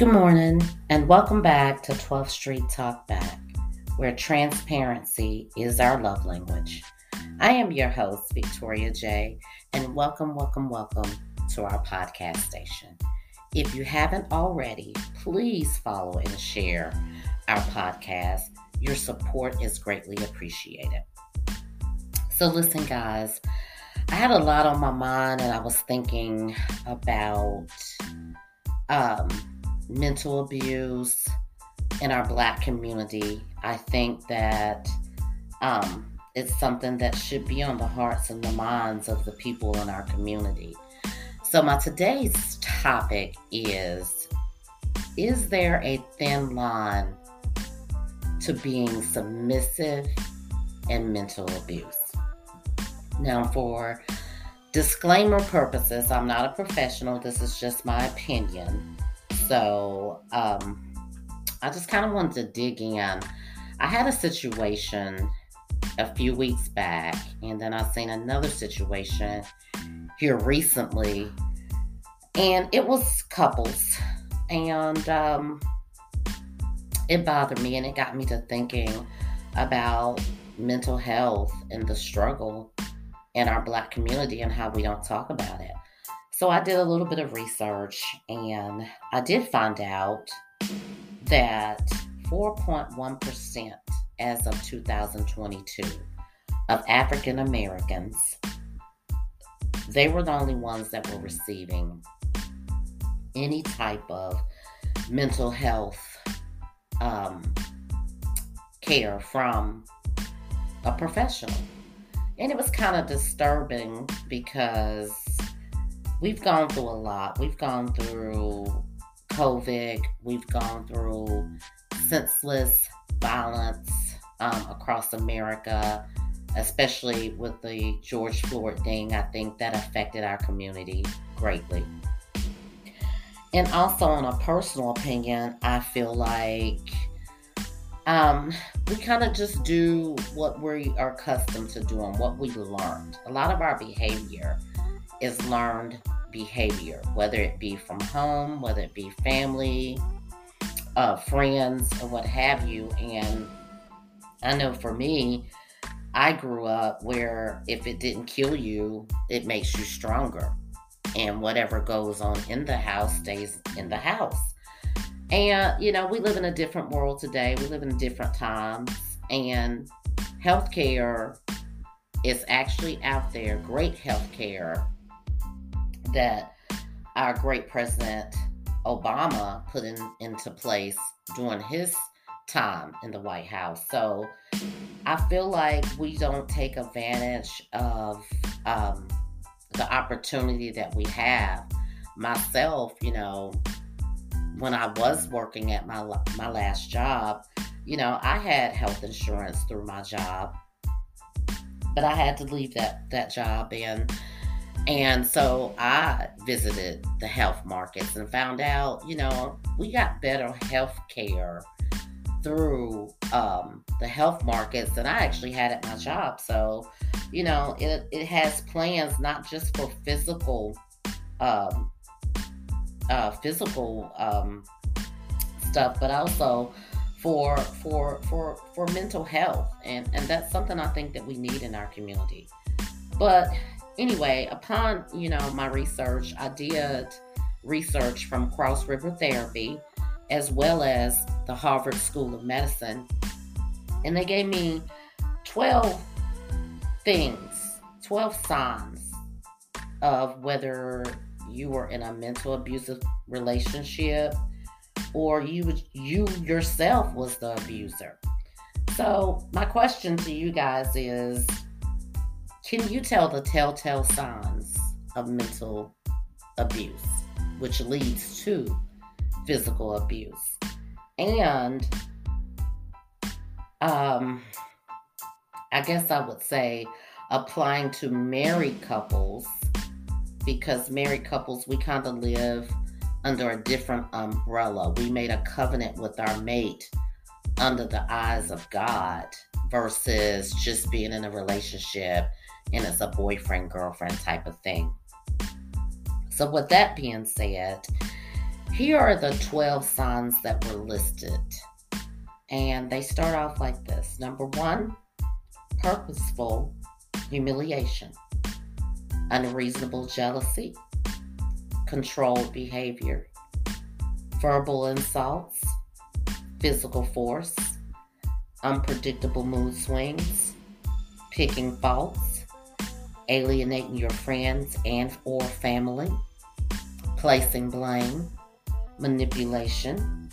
Good morning, and welcome back to 12th Street Talk Back, where transparency is our love language. I am your host, Victoria J., and welcome, welcome, welcome to our podcast station. If you haven't already, please follow and share our podcast. Your support is greatly appreciated. So, listen, guys, I had a lot on my mind, and I was thinking about um, mental abuse in our black community. I think that um, it's something that should be on the hearts and the minds of the people in our community. So, my today's topic is Is there a thin line to being submissive and mental abuse? Now, for disclaimer purposes, I'm not a professional, this is just my opinion. So um, I just kind of wanted to dig in. I had a situation a few weeks back, and then I've seen another situation here recently, and it was couples, and um, it bothered me, and it got me to thinking about mental health and the struggle in our black community and how we don't talk about it. So I did a little bit of research and I did find out that 4.1% as of 2022 of African Americans they were the only ones that were receiving any type of mental health um, care from a professional. And it was kind of disturbing because we've gone through a lot. We've gone through COVID, we've gone through senseless violence um, across America, especially with the George Floyd thing. I think that affected our community greatly. And also, in a personal opinion, I feel like um, we kind of just do what we are accustomed to doing, what we learned. A lot of our behavior is learned behavior, whether it be from home, whether it be family, uh, friends, or what have you. And I know for me, I grew up where if it didn't kill you, it makes you stronger. And whatever goes on in the house stays in the house. And, you know, we live in a different world today. We live in different times. And healthcare is actually out there, great healthcare that our great president Obama put in, into place during his time in the White House. So I feel like we don't take advantage of um, the opportunity that we have. Myself, you know, when I was working at my my last job, you know, I had health insurance through my job, but I had to leave that that job and and so I visited the health markets and found out, you know, we got better health care through um, the health markets than I actually had at my job. So, you know, it, it has plans not just for physical, um, uh, physical um, stuff, but also for for for for mental health, and and that's something I think that we need in our community. But anyway, upon you know my research, I did research from Cross River Therapy as well as the Harvard School of Medicine, and they gave me 12 things, 12 signs of whether you were in a mental abusive relationship or you you yourself was the abuser. So, my question to you guys is can you tell the telltale signs of mental abuse, which leads to physical abuse? And um, I guess I would say applying to married couples because married couples, we kind of live under a different umbrella. We made a covenant with our mate under the eyes of God versus just being in a relationship and it's a boyfriend girlfriend type of thing. So, with that being said, Here are the 12 signs that were listed. And they start off like this Number one, purposeful humiliation, unreasonable jealousy, controlled behavior, verbal insults, physical force, unpredictable mood swings, picking faults, alienating your friends and or family, placing blame, manipulation,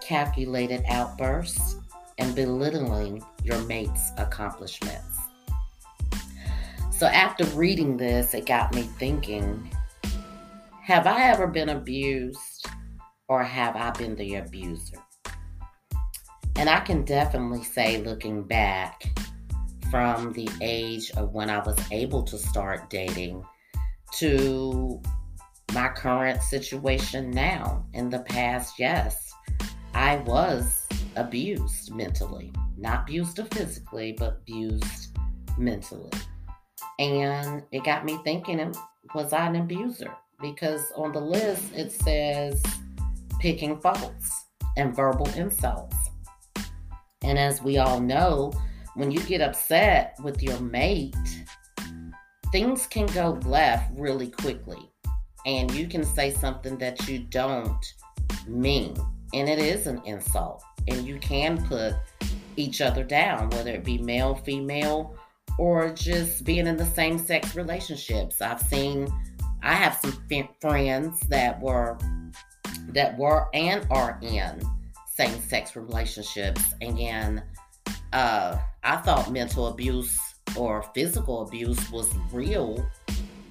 calculated outbursts, and belittling your mate's accomplishments. So after reading this, it got me thinking have I ever been abused or have I been the abuser? And I can definitely say, looking back from the age of when I was able to start dating to my current situation now. In the past, yes, I was abused mentally. Not abused physically, but abused mentally. And it got me thinking, was I an abuser? Because on the list it says picking faults and verbal insults. And as we all know, when you get upset with your mate, things can go left really quickly. And you can say something that you don't mean. And it is an insult. And you can put each other down, whether it be male, female, or just being in the same sex relationships. I've seen, I have some f- friends that were, that were and are in same sex relationships. And uh, I thought mental abuse or physical abuse was real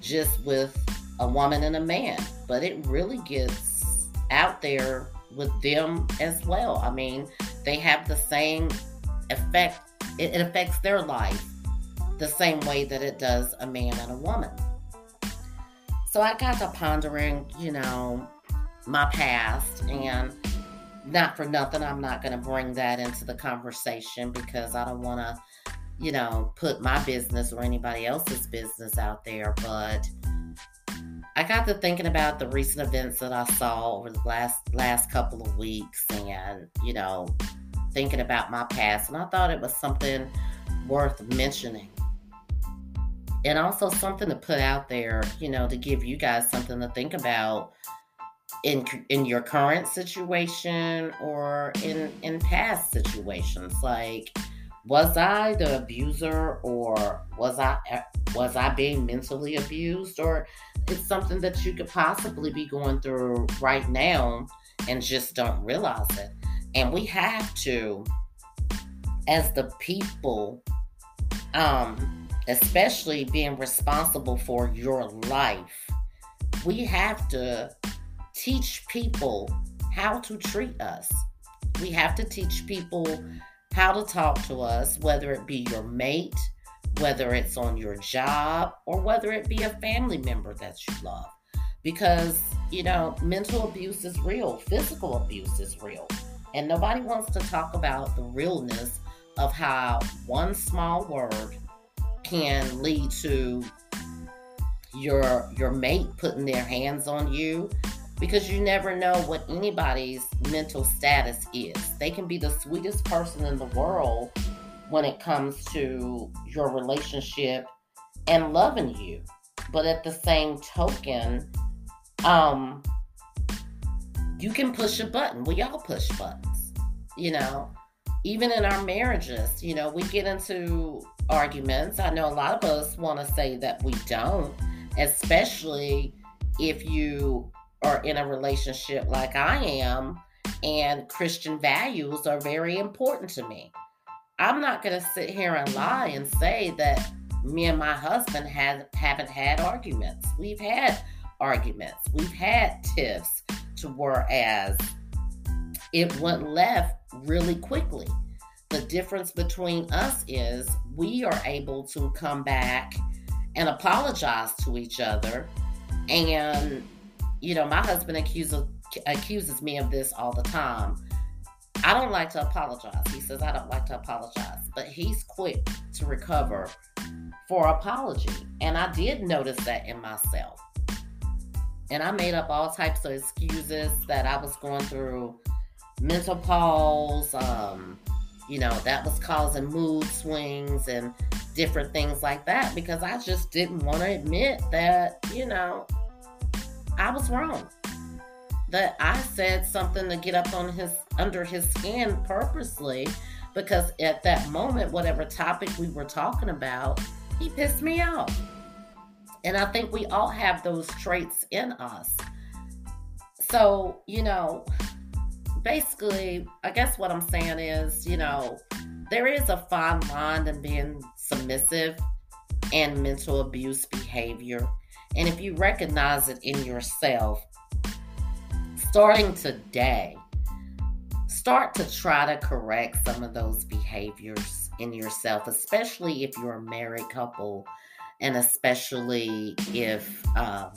just with a woman and a man, but it really gets out there with them as well. I mean, they have the same effect, it, it affects their life the same way that it does a man and a woman. So I got to pondering, you know, my past and not for nothing, I'm not going to bring that into the conversation because I don't want to, you know, put my business or anybody else's business out there. But I got to thinking about the recent events that I saw over the last last couple of weeks, and you know, thinking about my past, and I thought it was something worth mentioning. And also something to put out there, you know, to give you guys something to think about in in your current situation or in in past situations like was i the abuser or was i was i being mentally abused? Or it's something that you could possibly be going through right now and just don't realize it. And we have to as the people um especially being responsible for your life we have to teach people how to treat us. We have to teach people how to talk to us, whether it be your mate, whether it's on your job, or whether it be a family member that you love. Because, you know, mental abuse is real, physical abuse is real. And nobody wants to talk about the realness of how one small word can lead to your your mate putting their hands on you because you never know what anybody's mental status is. They can be the sweetest person in the world when it comes to your relationship and loving you. But at the same token, um, you can push a button. We all push buttons, you know. Even in our marriages, you know, we get into arguments. I know a lot of us want to say that we don't, especially if you are in a relationship like I am, and Christian values are very important to me. I'm not going to sit here and lie and say that me and my husband have, haven't had arguments. We've had arguments, we've had tiffs to whereas it went left really quickly. The difference between us is we are able to come back and apologize to each other and you know, my husband accuses accuses me of this all the time. I don't like to apologize. He says I don't like to apologize, but he's quick to recover for apology. And I did notice that in myself. And I made up all types of excuses that I was going through menopause, um, you know, that was causing mood swings and different things like that because I just didn't want to admit that, you know, I was wrong. That I said something to get up on his under his skin purposely because at that moment, whatever topic we were talking about, he pissed me off. And I think we all have those traits in us. So, you know, basically, I guess what I'm saying is, you know, there is a fine line in being submissive and mental abuse behavior. And if you recognize it in yourself, starting today, start to try to correct some of those behaviors in yourself, especially if you're a married couple and especially if uh,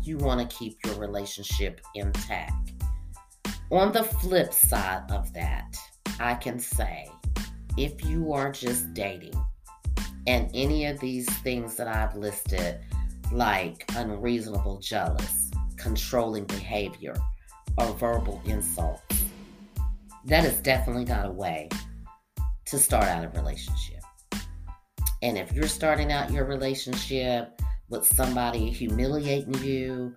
you want to keep your relationship intact. On the flip side of that, I can say if you are just dating and any of these things that I've listed, like unreasonable, jealous, controlling behavior, or verbal insults, that is definitely not a way to start out a relationship. And if you're starting out your relationship with somebody humiliating you,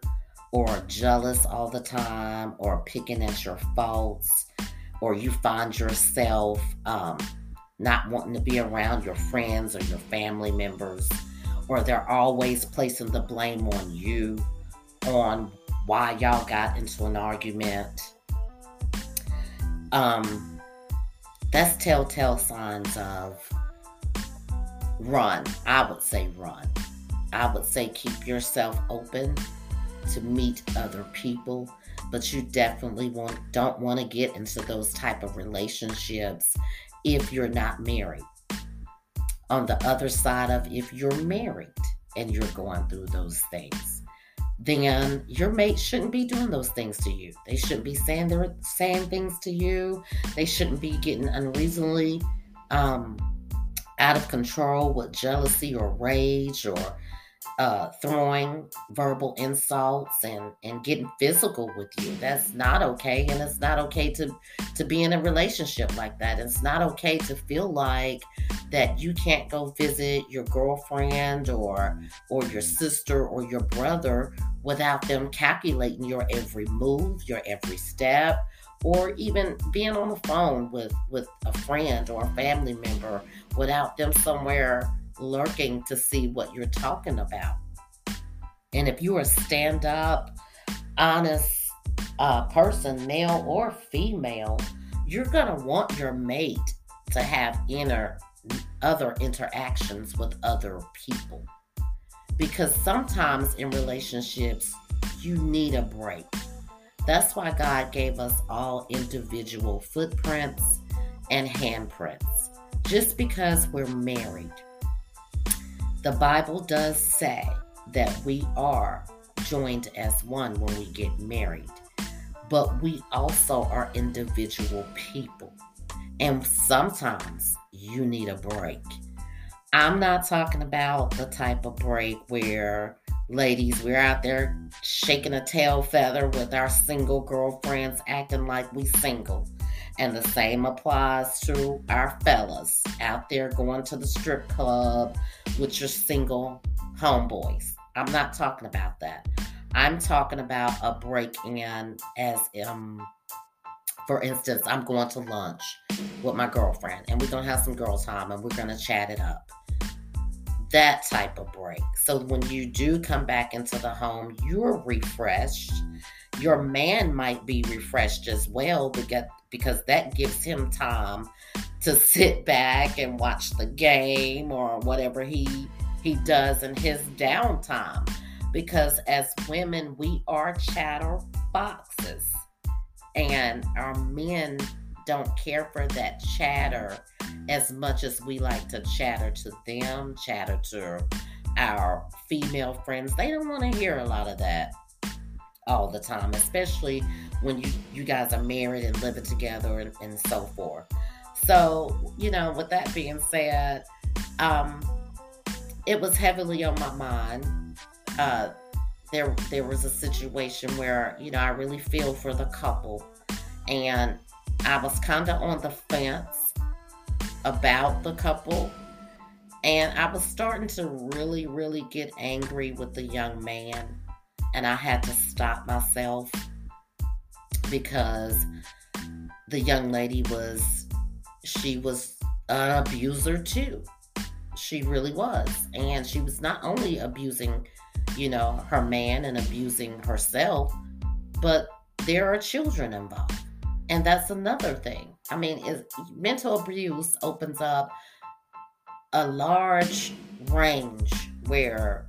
or jealous all the time, or picking at your faults, or you find yourself um, not wanting to be around your friends or your family members, or they're always placing the blame on you on why y'all got into an argument. Um, that's telltale signs of run. I would say run. I would say keep yourself open to meet other people, but you definitely want don't want to get into those type of relationships if you're not married. On the other side of if you're married and you're going through those things, then your mate shouldn't be doing those things to you. They shouldn't be saying they're saying things to you. They shouldn't be getting unreasonably um, out of control with jealousy or rage or uh, throwing verbal insults and and getting physical with you. That's not okay, and it's not okay to to be in a relationship like that. It's not okay to feel like that you can't go visit your girlfriend or or your sister or your brother without them calculating your every move, your every step, or even being on the phone with with a friend or a family member without them somewhere lurking to see what you're talking about. And if you're a stand up, honest uh, person, male or female, you're going to want your mate to have inner other interactions with other people. Because sometimes in relationships, you need a break. That's why God gave us all individual footprints and handprints. Just because we're married the Bible does say that we are joined as one when we get married, but we also are individual people. And sometimes you need a break. I'm not talking about the type of break where, ladies, we're out there shaking a tail feather with our single girlfriends acting like we single. And the same applies to our fellas out there going to the strip club with your single homeboys. I'm not talking about that. I'm talking about a break in as um for instance, I'm going to lunch with my girlfriend and we're gonna have some girl time and we're gonna chat it up. That type of break. So when you do come back into the home, you're refreshed. Your man might be refreshed as well because because that gives him time to sit back and watch the game or whatever he he does in his downtime. Because as women we are chatter boxes. And our men don't care for that chatter as much as we like to chatter to them chatter to our female friends. They don't want to hear a lot of that all the time, especially when you you guys are married and living together and, and so forth. So, you know, with that being said, um, it was heavily on my mind uh, there there was a situation where you know I really feel for the couple, and I was kind of on the fence about the couple, and I was starting to really really get angry with the young man, and I had to stop myself because the young lady was she was an abuser too. She really was. And she was not only abusing, you know, her man and abusing herself, but there are children involved. And that's another thing. I mean, mental abuse opens up a large range where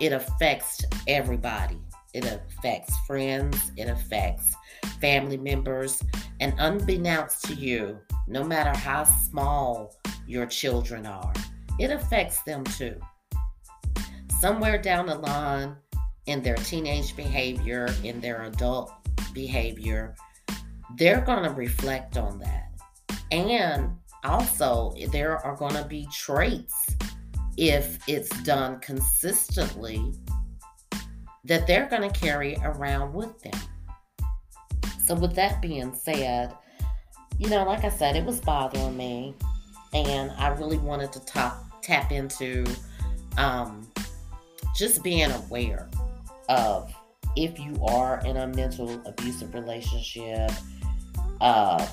it affects everybody. It affects friends, it affects family members, and unbeknownst to you, no matter how small your children are, it affects them too. Somewhere down the line in their teenage behavior, in their adult behavior, they're going to reflect on that. And also, there are going to be traits, if it's done consistently, that they're going to carry around with them. So, with that being said, you know, like I said, it was bothering me, and I really wanted to talk, tap into um, just being aware of if you are in a mental abusive relationship, uh,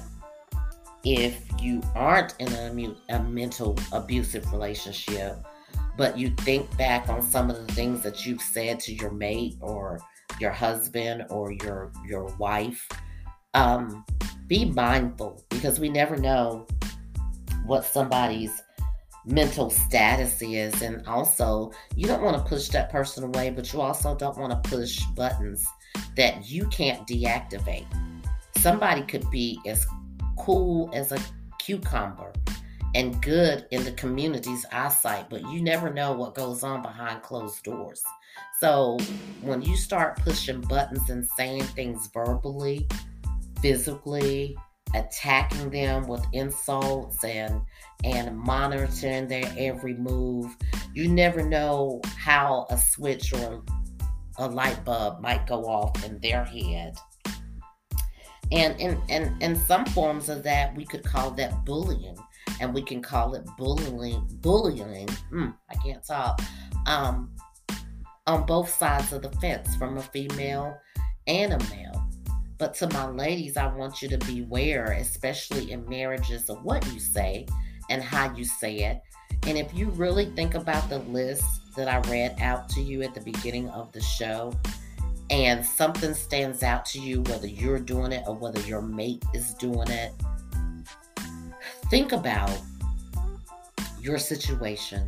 if you aren't in a, a mental abusive relationship, but you think back on some of the things that you've said to your mate or your husband or your your wife. Um, be mindful because we never know what somebody's mental status is. And also you don't want to push that person away but you also don't want to push buttons that you can't deactivate. Somebody could be as cool as a cucumber and good in the community's eyesight, but you never know what goes on behind closed doors. So when you start pushing buttons and saying things verbally, physically, attacking them with insults and and monitoring their every move, you never know how a switch or a light bulb might go off in their head. And in, in, in some forms of that, we could call that bullying and we can call it bullying. Bullying. Mm, I can't talk. Um, on both sides of the fence, from a female and a male. But to my ladies, I want you to beware, especially in marriages, of what you say and how you say it. And if you really think about the list that I read out to you at the beginning of the show, and something stands out to you, whether you're doing it or whether your mate is doing it, think about your situation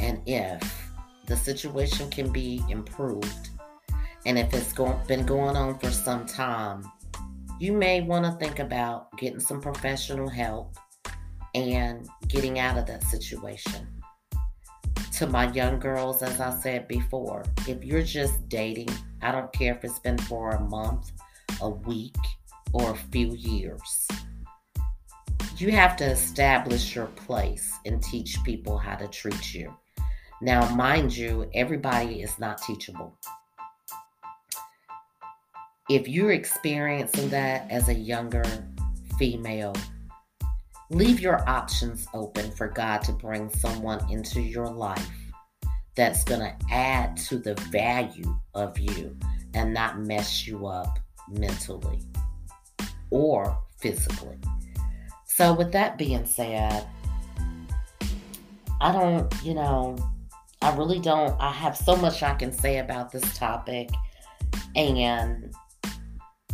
and if the situation can be improved and if it's go- been going on for some time you may want to think about getting some professional help and getting out of that situation. To my young girls as i said before if you're just dating i don't care if it's been for a month a week or a few years you have to establish your place and teach people how to treat you. Now, mind you, everybody is not teachable. If you're experiencing that as a younger female, leave your options open for God to bring someone into your life that's going to add to the value of you and not mess you up mentally or physically. So, with that being said, I don't, you know, I really don't. I have so much I can say about this topic. And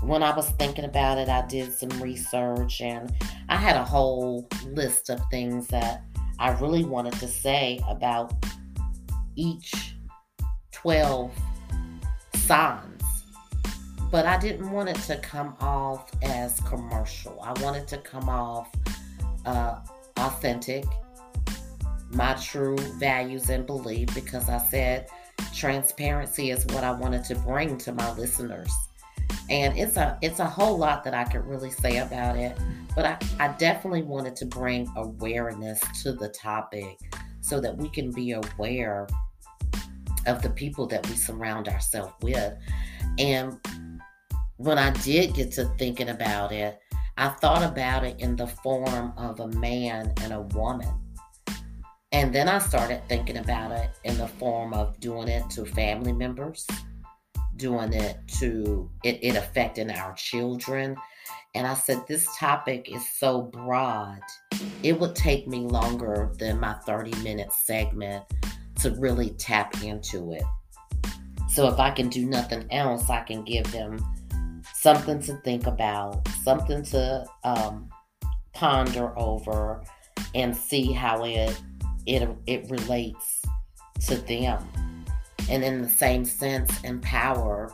when I was thinking about it, I did some research and I had a whole list of things that I really wanted to say about each 12 signs but I didn't want it to come off as commercial. I wanted to come off uh, authentic, my true values and belief, because I said transparency is what I wanted to bring to my listeners. And it's a it's a whole lot that I could really say about it, but I, I definitely wanted to bring awareness to the topic so that we can be aware of the people that we surround ourselves with. And when I did get to thinking about it, I thought about it in the form of a man and a woman. And then I started thinking about it in the form of doing it to family members, doing it to it, it affecting our children. And I said, this topic is so broad, it would take me longer than my 30 minute segment to really tap into it. So if I can do nothing else, I can give them something to think about, something to um, ponder over, and see how it it it relates to them, and in the same sense, empower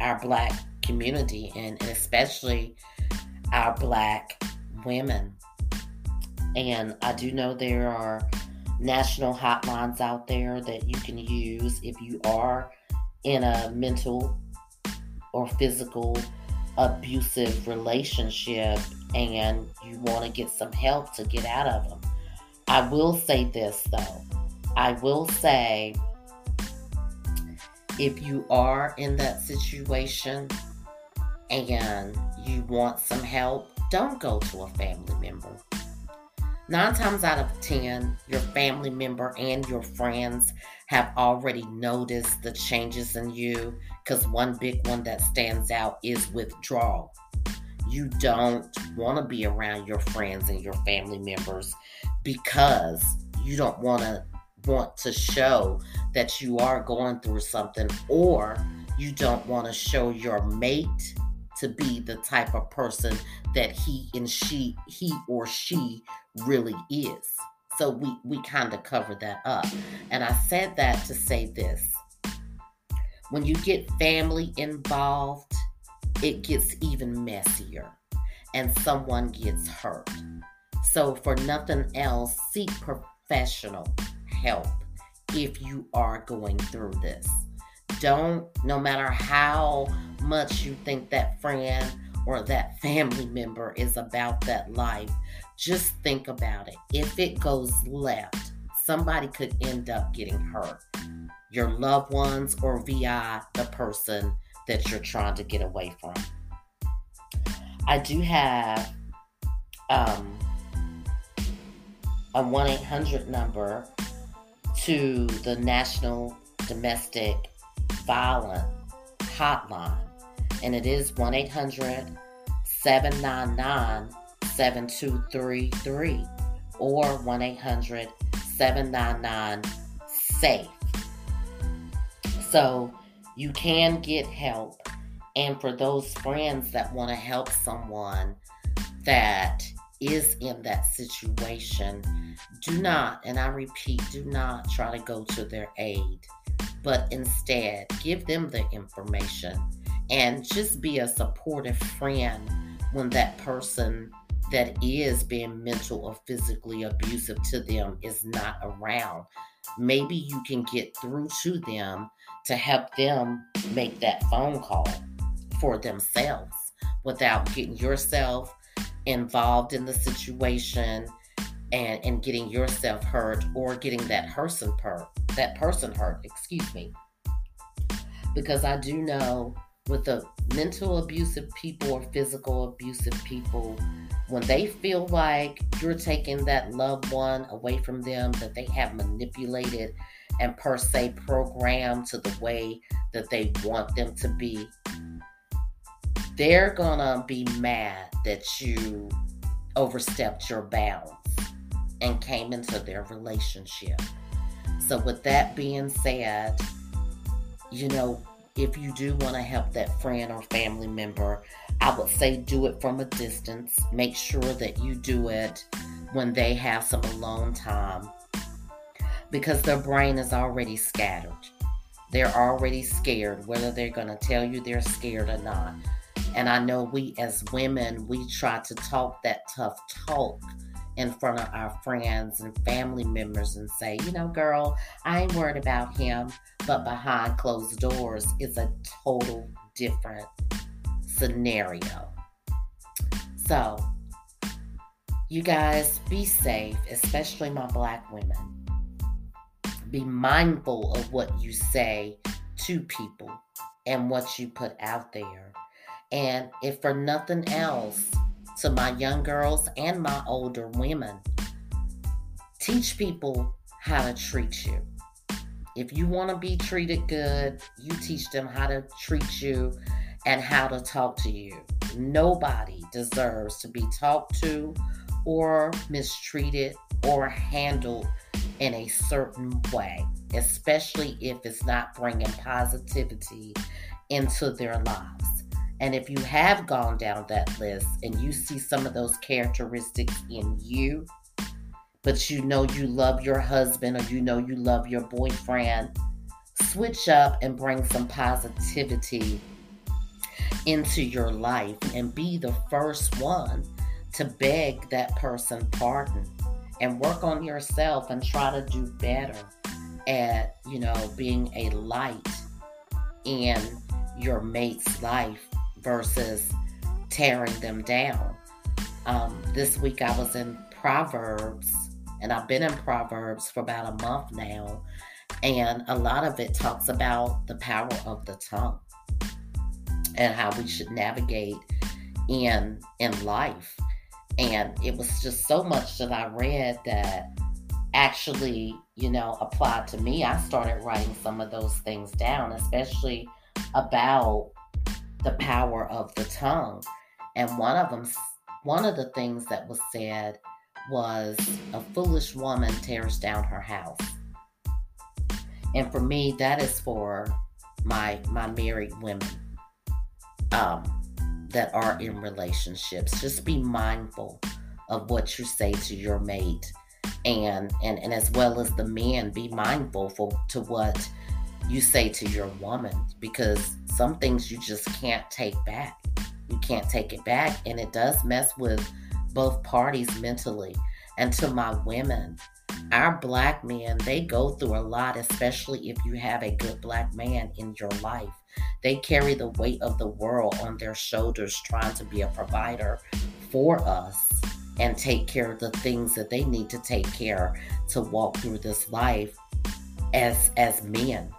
our black community and, and especially our black women. And I do know there are national hotlines out there that you can use if you are in a mental or physical abusive relationship and you want to get some help to get out of them. I will say this though. I will say if you are in that situation and you want some help, don't go to a family member. Nine times out of ten, your family member and your friends have already noticed the changes in you because one big one that stands out is withdrawal. You don't want to be around your friends and your family members because you don't want to want to show that you are going through something or you don't want to show your mate to be the type of person that he and she he or she really is. So we we kind of cover that up. And i said that to say this. When you get family involved it gets even messier and someone gets hurt. So, for nothing else, seek professional help if you are going through this. Don't, no matter how much you think that friend or that family member is about that life, just think about it. If it goes left, somebody could end up getting hurt. Your loved ones or via the person that you're trying to get away from. I do have um, a 1 800 number to the National Domestic Violence Hotline. And it is 1 800 799 7233 or 1 800 799 SAFE. So you can get help. And for those friends that want to help someone that is in that situation, do not, and I repeat, do not try to go to their aid, but instead give them the information and just be a supportive friend when that person that is being mental or physically abusive to them is not around. Maybe you can get through to them to help them make that phone call for themselves without getting yourself involved in the situation and and getting yourself hurt or getting that person hurt that person hurt excuse me because i do know with the mental abusive people or physical abusive people when they feel like you're taking that loved one away from them that they have manipulated and per se programmed to the way that they want them to be they're gonna be mad that you overstepped your bounds and came into their relationship. So, with that being said, you know, if you do want to help that friend or family member, I would say do it from a distance. Make sure that you do it when they have some alone time because their brain is already scattered. They're already scared, whether they're going to tell you they're scared or not. And I know we as women, we try to talk that tough talk in front of our friends and family members and say, you know, girl, I ain't worried about him. But behind closed doors is a total different scenario. So, you guys be safe, especially my black women. be mindful of what you say to people and what you put out there. And if for nothing else, to my young girls and my older women, teach people how to treat you. If you want to be treated good, you teach them how to treat you and how to talk to you. Nobody deserves to be talked to or mistreated or handled in a certain way, especially if it's not bringing positivity into their lives. And if you have gone down that list and you see some of those characteristics in you, but you know you love your husband or you know you love your boyfriend, switch up and bring some positivity into your life and be the first one to beg that person pardon and work on yourself and try to do better at, you know, being a light in your mate's life versus tearing them down. Um, this week I was in Proverbs, and I've been in Proverbs for about a month now, and a lot of it talks about the power of the tongue and how we should navigate in in life. And it was just so much that I read that actually, you know, applied to me. I started writing some of those things down, especially about the power of the tongue. And one of them, one of the things that was said was a foolish woman tears down her house. And for me, that is for my my married women um, that are in relationships. Just be mindful of what you say to your mate, and and and as well as the men, be mindful for to what you say to your woman because some things you just can't take back. You can't take it back, and it does mess with both parties mentally. And to my women, our black men, they go through a lot, especially if you have a good black man in your life. They carry the weight of the world on their shoulders, trying to be a provider for us and take care of the things that they need to take care to walk through this life as as men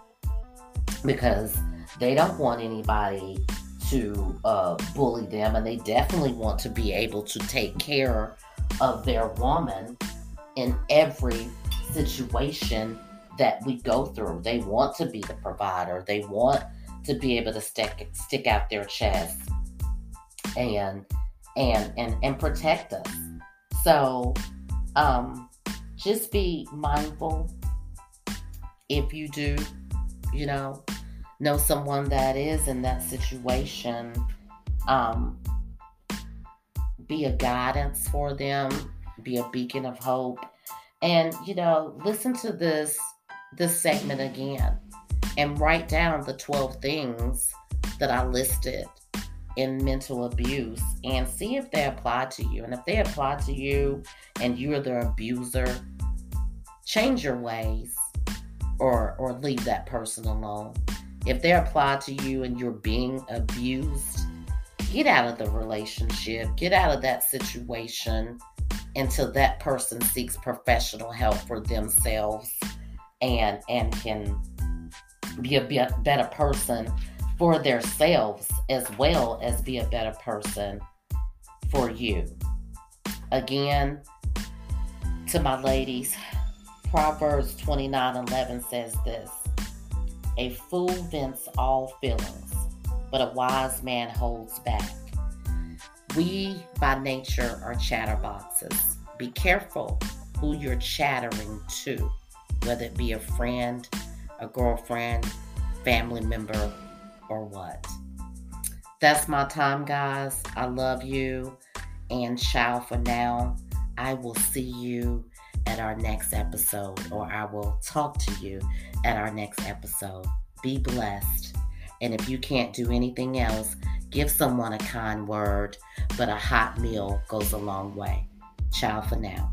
because they don't want anybody to uh, bully them, and they definitely want to be able to take care of their woman in every situation that we go through. They want to be the provider. They want to be able to stick stick out their chest and and and and protect us. So um just be mindful if you do, you know, know someone that is in that situation, um, be a guidance for them, be a beacon of hope. And, you know, listen to this this segment again and write down the 12 things that I listed in mental abuse and see if they apply to you. And if they apply to you and you're the abuser, change your ways or or leave that person alone. If they apply to you and you're being abused, get out of the relationship, get out of that situation until that person seeks professional help for themselves and and can be a better person for themselves as well as be a better person for you. Again, to my ladies, Proverbs 29 11 says this A fool vents all feelings, but a wise man holds back. We, by nature, are chatterboxes. Be careful who you're chattering to, whether it be a friend, a girlfriend, family member, or what. That's my time, guys. I love you. And ciao for now. I will see you at our next episode, or I will talk to you at our next episode. Be blessed. And if you can't do anything else, give someone a kind word, but a hot meal goes a long way. Ciao for now.